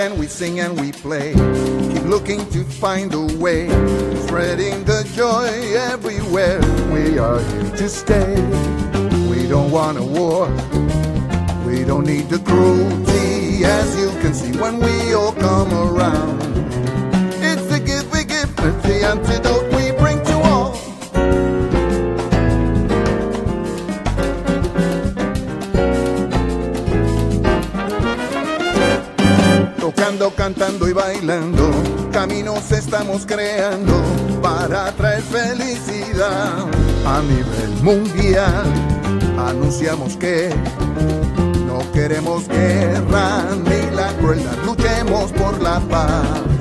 and we sing and we play. Keep looking to find a way, spreading the joy everywhere. We are here to stay. We don't want a war. We don't need the cruelty, as you can see when we all come around. Bailando, caminos estamos creando para traer felicidad a nivel mundial. Anunciamos que no queremos guerra ni la crueldad, luchemos por la paz.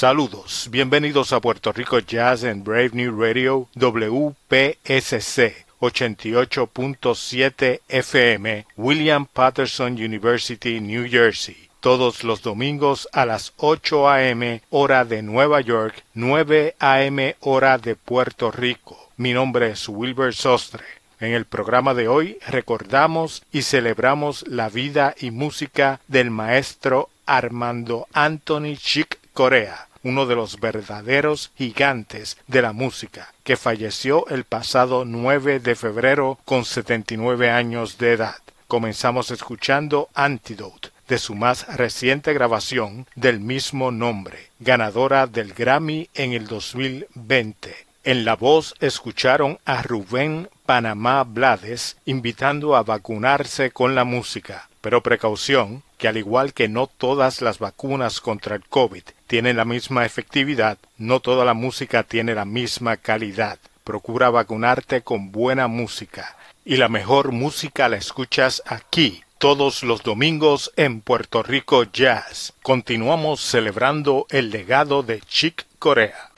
Saludos, bienvenidos a Puerto Rico Jazz en Brave New Radio WPSC 88.7 FM, William Patterson University, New Jersey. Todos los domingos a las 8 a.m. hora de Nueva York, 9 a.m. hora de Puerto Rico. Mi nombre es Wilbur Sostre. En el programa de hoy recordamos y celebramos la vida y música del maestro Armando Anthony Chick Corea uno de los verdaderos gigantes de la música, que falleció el pasado 9 de febrero con 79 años de edad. Comenzamos escuchando Antidote de su más reciente grabación del mismo nombre, ganadora del Grammy en el 2020. En la voz escucharon a Rubén Panamá Blades invitando a vacunarse con la música. Pero precaución, que al igual que no todas las vacunas contra el COVID tienen la misma efectividad, no toda la música tiene la misma calidad. Procura vacunarte con buena música. Y la mejor música la escuchas aquí, todos los domingos en Puerto Rico Jazz. Continuamos celebrando el legado de Chick Corea.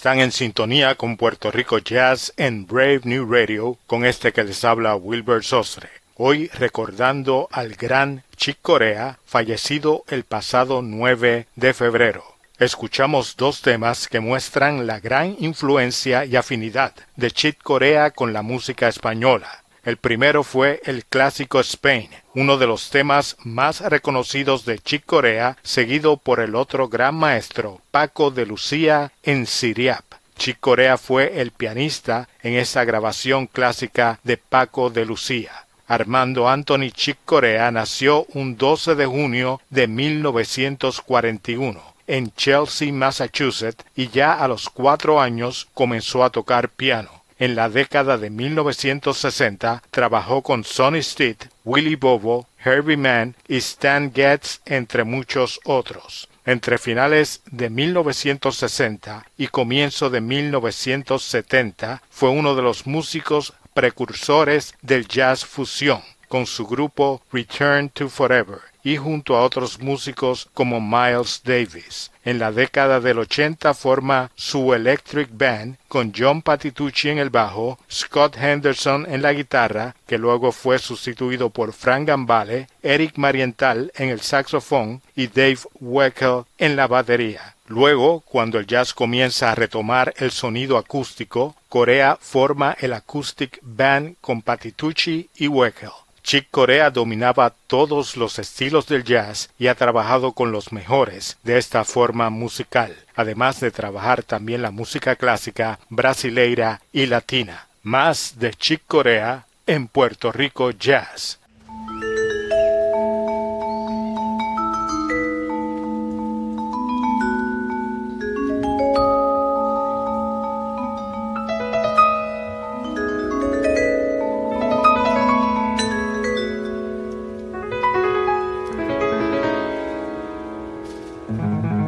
Están en sintonía con Puerto Rico Jazz en Brave New Radio con este que les habla Wilbur Sostre. Hoy recordando al gran Chick Corea, fallecido el pasado 9 de febrero. Escuchamos dos temas que muestran la gran influencia y afinidad de Chick Corea con la música española. El primero fue el clásico Spain, uno de los temas más reconocidos de Chick Corea, seguido por el otro gran maestro, Paco de Lucía, en Siriap. Chick Corea fue el pianista en esa grabación clásica de Paco de Lucía. Armando Anthony Chick Corea nació un 12 de junio de 1941 en Chelsea, Massachusetts, y ya a los cuatro años comenzó a tocar piano. En la década de 1960 trabajó con Sonny Stitt, Willie Bobo, Herbie Mann y Stan Getz, entre muchos otros. Entre finales de 1960 y comienzo de 1970 fue uno de los músicos precursores del jazz fusión con su grupo Return to Forever y junto a otros músicos como Miles Davis. En la década del 80 forma su Electric Band con John Patitucci en el bajo, Scott Henderson en la guitarra, que luego fue sustituido por Frank Gambale, Eric Marienthal en el saxofón y Dave Weckl en la batería. Luego, cuando el jazz comienza a retomar el sonido acústico, Corea forma el Acoustic Band con Patitucci y Weckl. Chick Corea dominaba todos los estilos del jazz y ha trabajado con los mejores de esta forma musical, además de trabajar también la música clásica, brasileira y latina. Más de Chick Corea en Puerto Rico Jazz. Mm-hmm.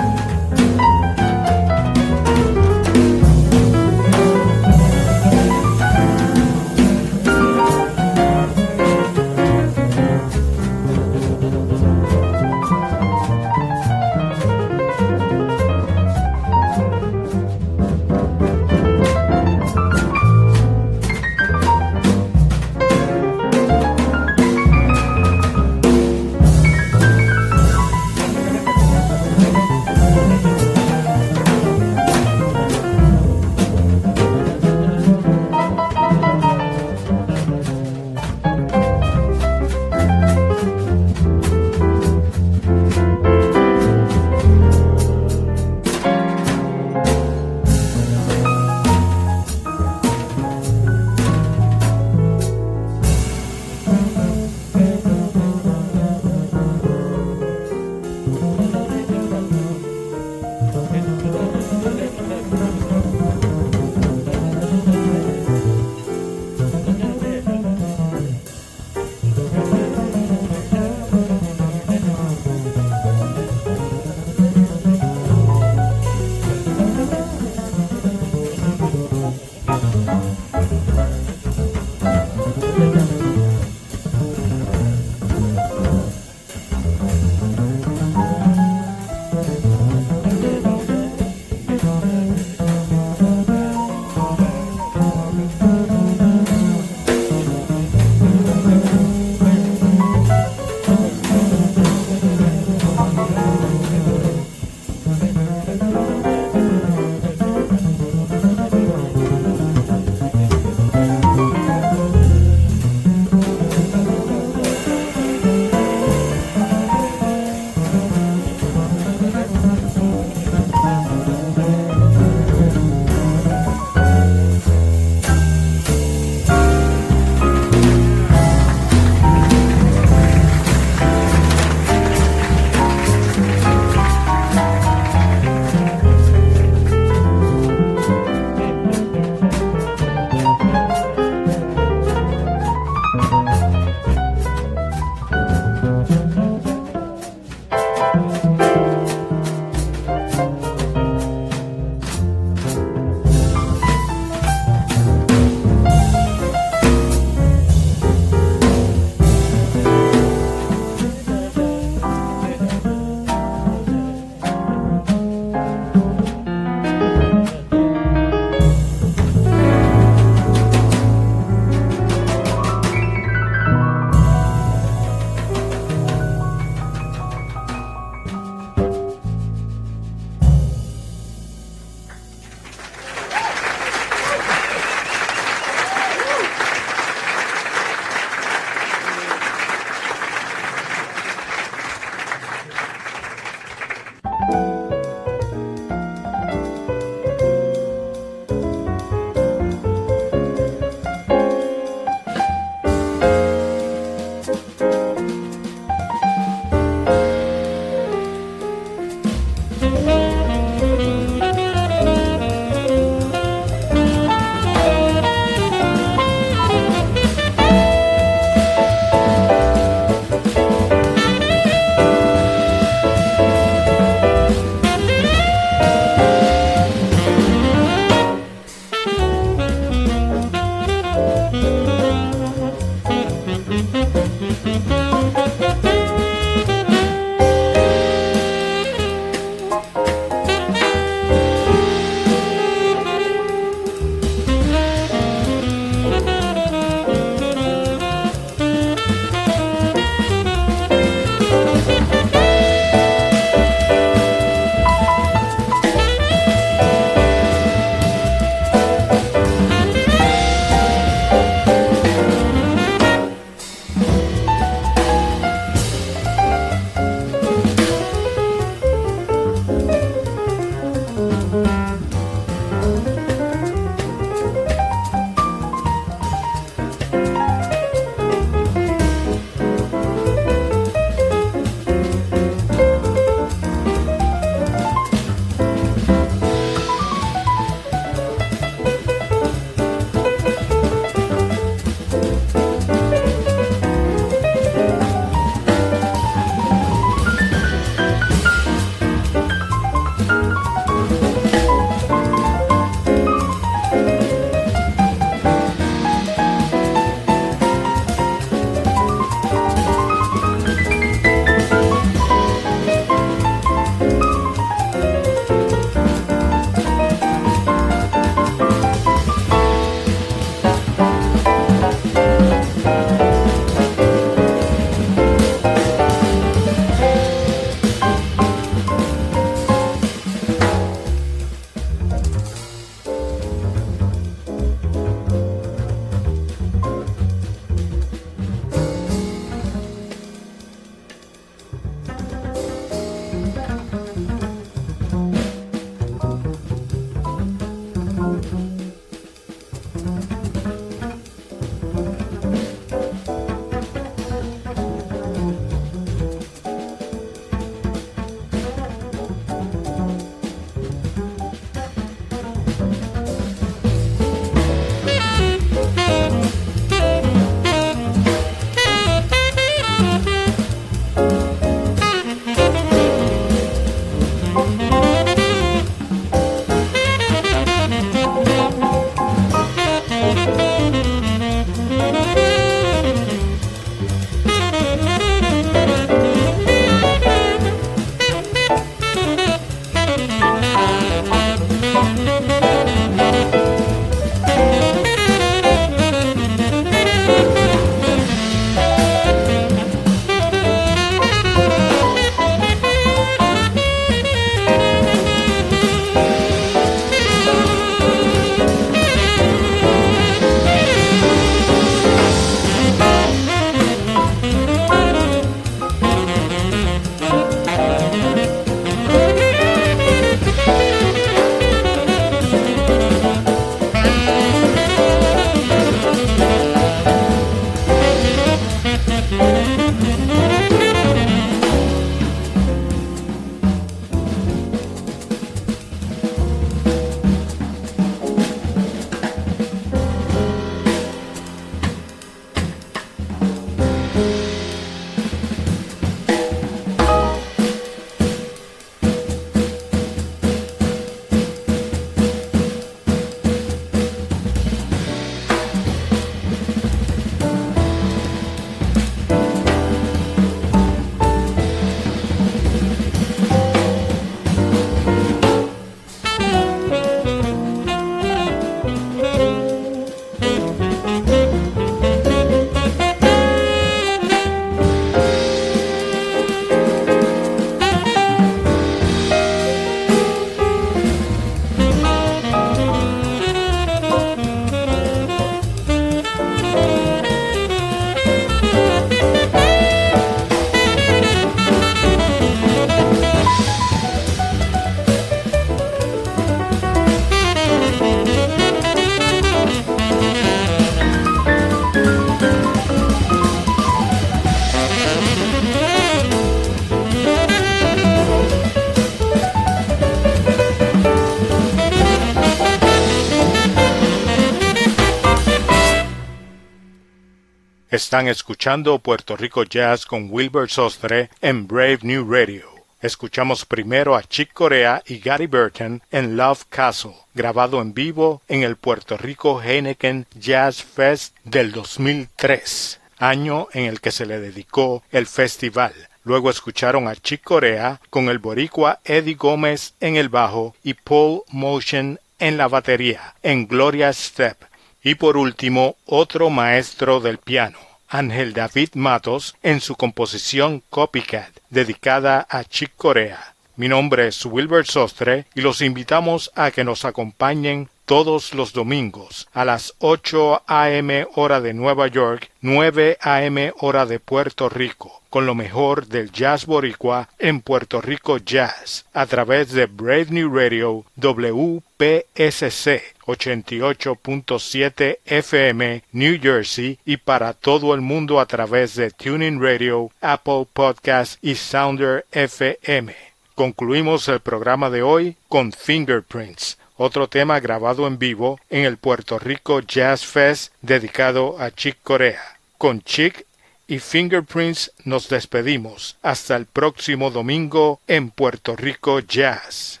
Están escuchando Puerto Rico Jazz con Wilbur Sostre en Brave New Radio. Escuchamos primero a Chick Corea y Gary Burton en Love Castle, grabado en vivo en el Puerto Rico Heineken Jazz Fest del 2003, año en el que se le dedicó el festival. Luego escucharon a Chick Corea con el boricua Eddie Gómez en el bajo y Paul Motion en la batería, en Gloria Step. Y por último, otro maestro del piano, Ángel David Matos, en su composición Copycat, dedicada a Chick Corea. Mi nombre es Wilbert Sostre y los invitamos a que nos acompañen todos los domingos a las 8 a.m. hora de Nueva York, 9 a.m. hora de Puerto Rico, con lo mejor del jazz boricua en Puerto Rico Jazz, a través de Brave Radio WPSC 88.7 FM New Jersey y para todo el mundo a través de Tuning Radio, Apple Podcast y Sounder FM. Concluimos el programa de hoy con Fingerprints, otro tema grabado en vivo en el Puerto Rico Jazz Fest dedicado a Chick Corea. Con Chick y Fingerprints nos despedimos. Hasta el próximo domingo en Puerto Rico Jazz.